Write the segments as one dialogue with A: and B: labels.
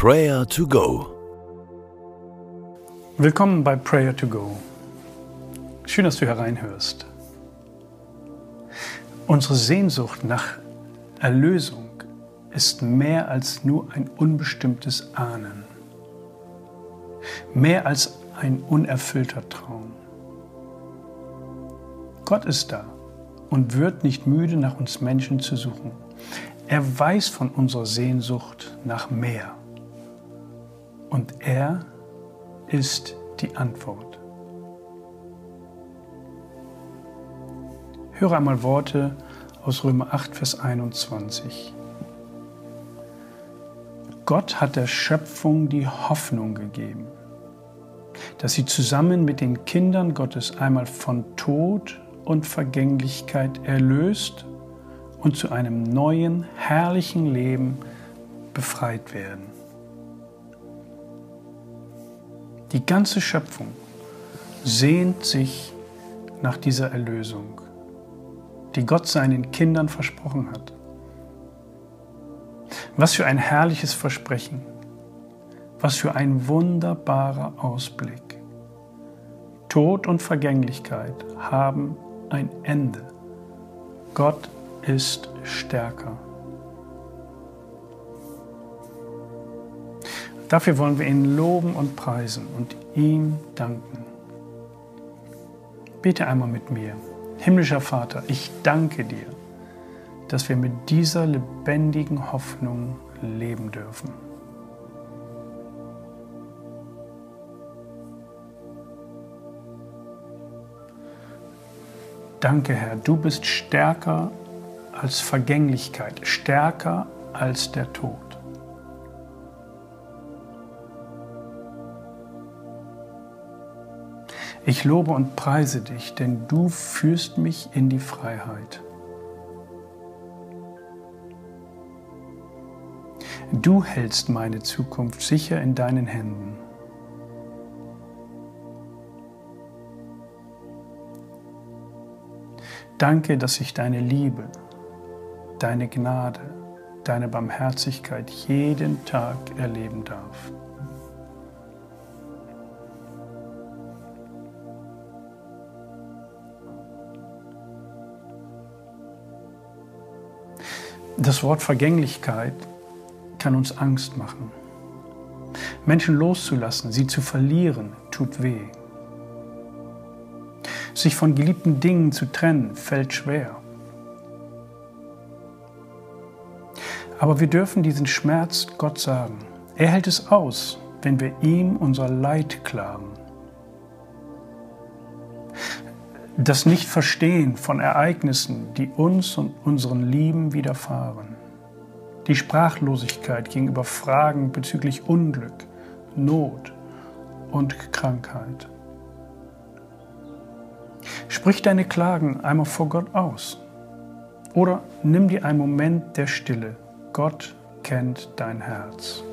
A: Prayer to Go.
B: Willkommen bei Prayer to Go. Schön, dass du hereinhörst. Unsere Sehnsucht nach Erlösung ist mehr als nur ein unbestimmtes Ahnen, mehr als ein unerfüllter Traum. Gott ist da und wird nicht müde, nach uns Menschen zu suchen. Er weiß von unserer Sehnsucht nach mehr. Und er ist die Antwort. Höre einmal Worte aus Römer 8, Vers 21. Gott hat der Schöpfung die Hoffnung gegeben, dass sie zusammen mit den Kindern Gottes einmal von Tod und Vergänglichkeit erlöst und zu einem neuen, herrlichen Leben befreit werden. Die ganze Schöpfung sehnt sich nach dieser Erlösung, die Gott seinen Kindern versprochen hat. Was für ein herrliches Versprechen, was für ein wunderbarer Ausblick. Tod und Vergänglichkeit haben ein Ende. Gott ist stärker. Dafür wollen wir ihn loben und preisen und ihm danken. Bete einmal mit mir. Himmlischer Vater, ich danke dir, dass wir mit dieser lebendigen Hoffnung leben dürfen. Danke, Herr, du bist stärker als Vergänglichkeit, stärker als der Tod. Ich lobe und preise dich, denn du führst mich in die Freiheit. Du hältst meine Zukunft sicher in deinen Händen. Danke, dass ich deine Liebe, deine Gnade, deine Barmherzigkeit jeden Tag erleben darf. Das Wort Vergänglichkeit kann uns Angst machen. Menschen loszulassen, sie zu verlieren, tut weh. Sich von geliebten Dingen zu trennen, fällt schwer. Aber wir dürfen diesen Schmerz Gott sagen. Er hält es aus, wenn wir ihm unser Leid klagen. Das Nichtverstehen von Ereignissen, die uns und unseren Lieben widerfahren. Die Sprachlosigkeit gegenüber Fragen bezüglich Unglück, Not und Krankheit. Sprich deine Klagen einmal vor Gott aus. Oder nimm dir einen Moment der Stille. Gott kennt dein Herz.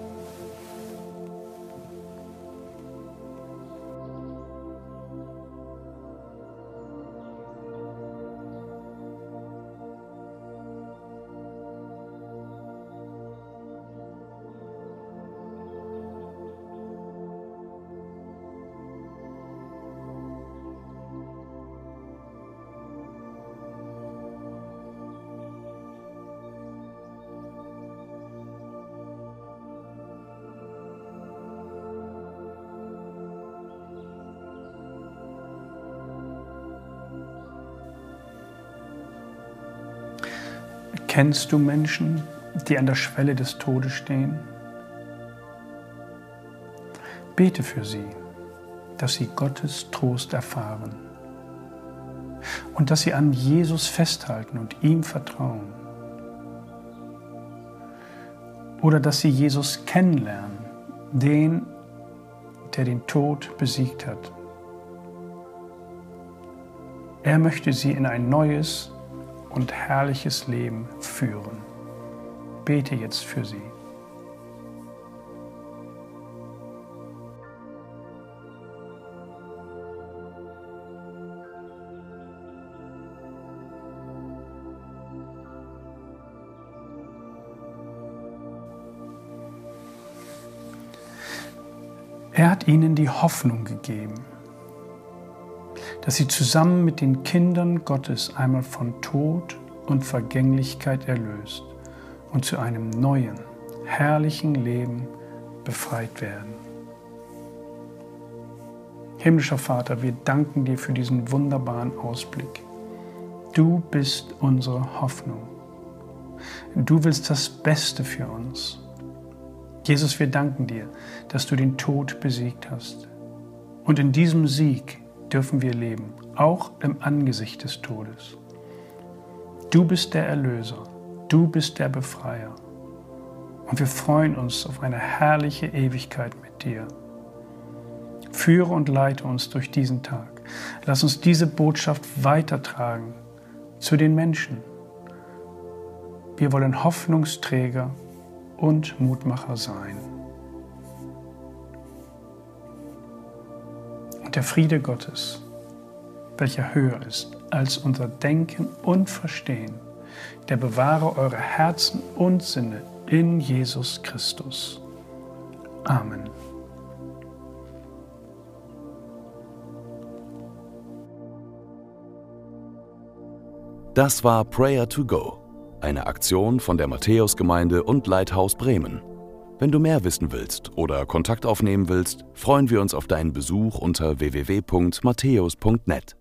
B: Kennst du Menschen, die an der Schwelle des Todes stehen? Bete für sie, dass sie Gottes Trost erfahren und dass sie an Jesus festhalten und ihm vertrauen. Oder dass sie Jesus kennenlernen, den, der den Tod besiegt hat. Er möchte sie in ein neues, und herrliches Leben führen. Bete jetzt für sie. Er hat ihnen die Hoffnung gegeben, dass sie zusammen mit den Kindern Gottes einmal von Tod und Vergänglichkeit erlöst und zu einem neuen, herrlichen Leben befreit werden. Himmlischer Vater, wir danken dir für diesen wunderbaren Ausblick. Du bist unsere Hoffnung. Du willst das Beste für uns. Jesus, wir danken dir, dass du den Tod besiegt hast. Und in diesem Sieg dürfen wir leben, auch im Angesicht des Todes. Du bist der Erlöser, du bist der Befreier. Und wir freuen uns auf eine herrliche Ewigkeit mit dir. Führe und leite uns durch diesen Tag. Lass uns diese Botschaft weitertragen zu den Menschen. Wir wollen Hoffnungsträger und Mutmacher sein. Der Friede Gottes, welcher höher ist als unser Denken und Verstehen, der bewahre eure Herzen und Sinne in Jesus Christus. Amen.
A: Das war Prayer to Go, eine Aktion von der Matthäusgemeinde und Leithaus Bremen. Wenn du mehr wissen willst oder Kontakt aufnehmen willst, freuen wir uns auf deinen Besuch unter www.matthäus.net.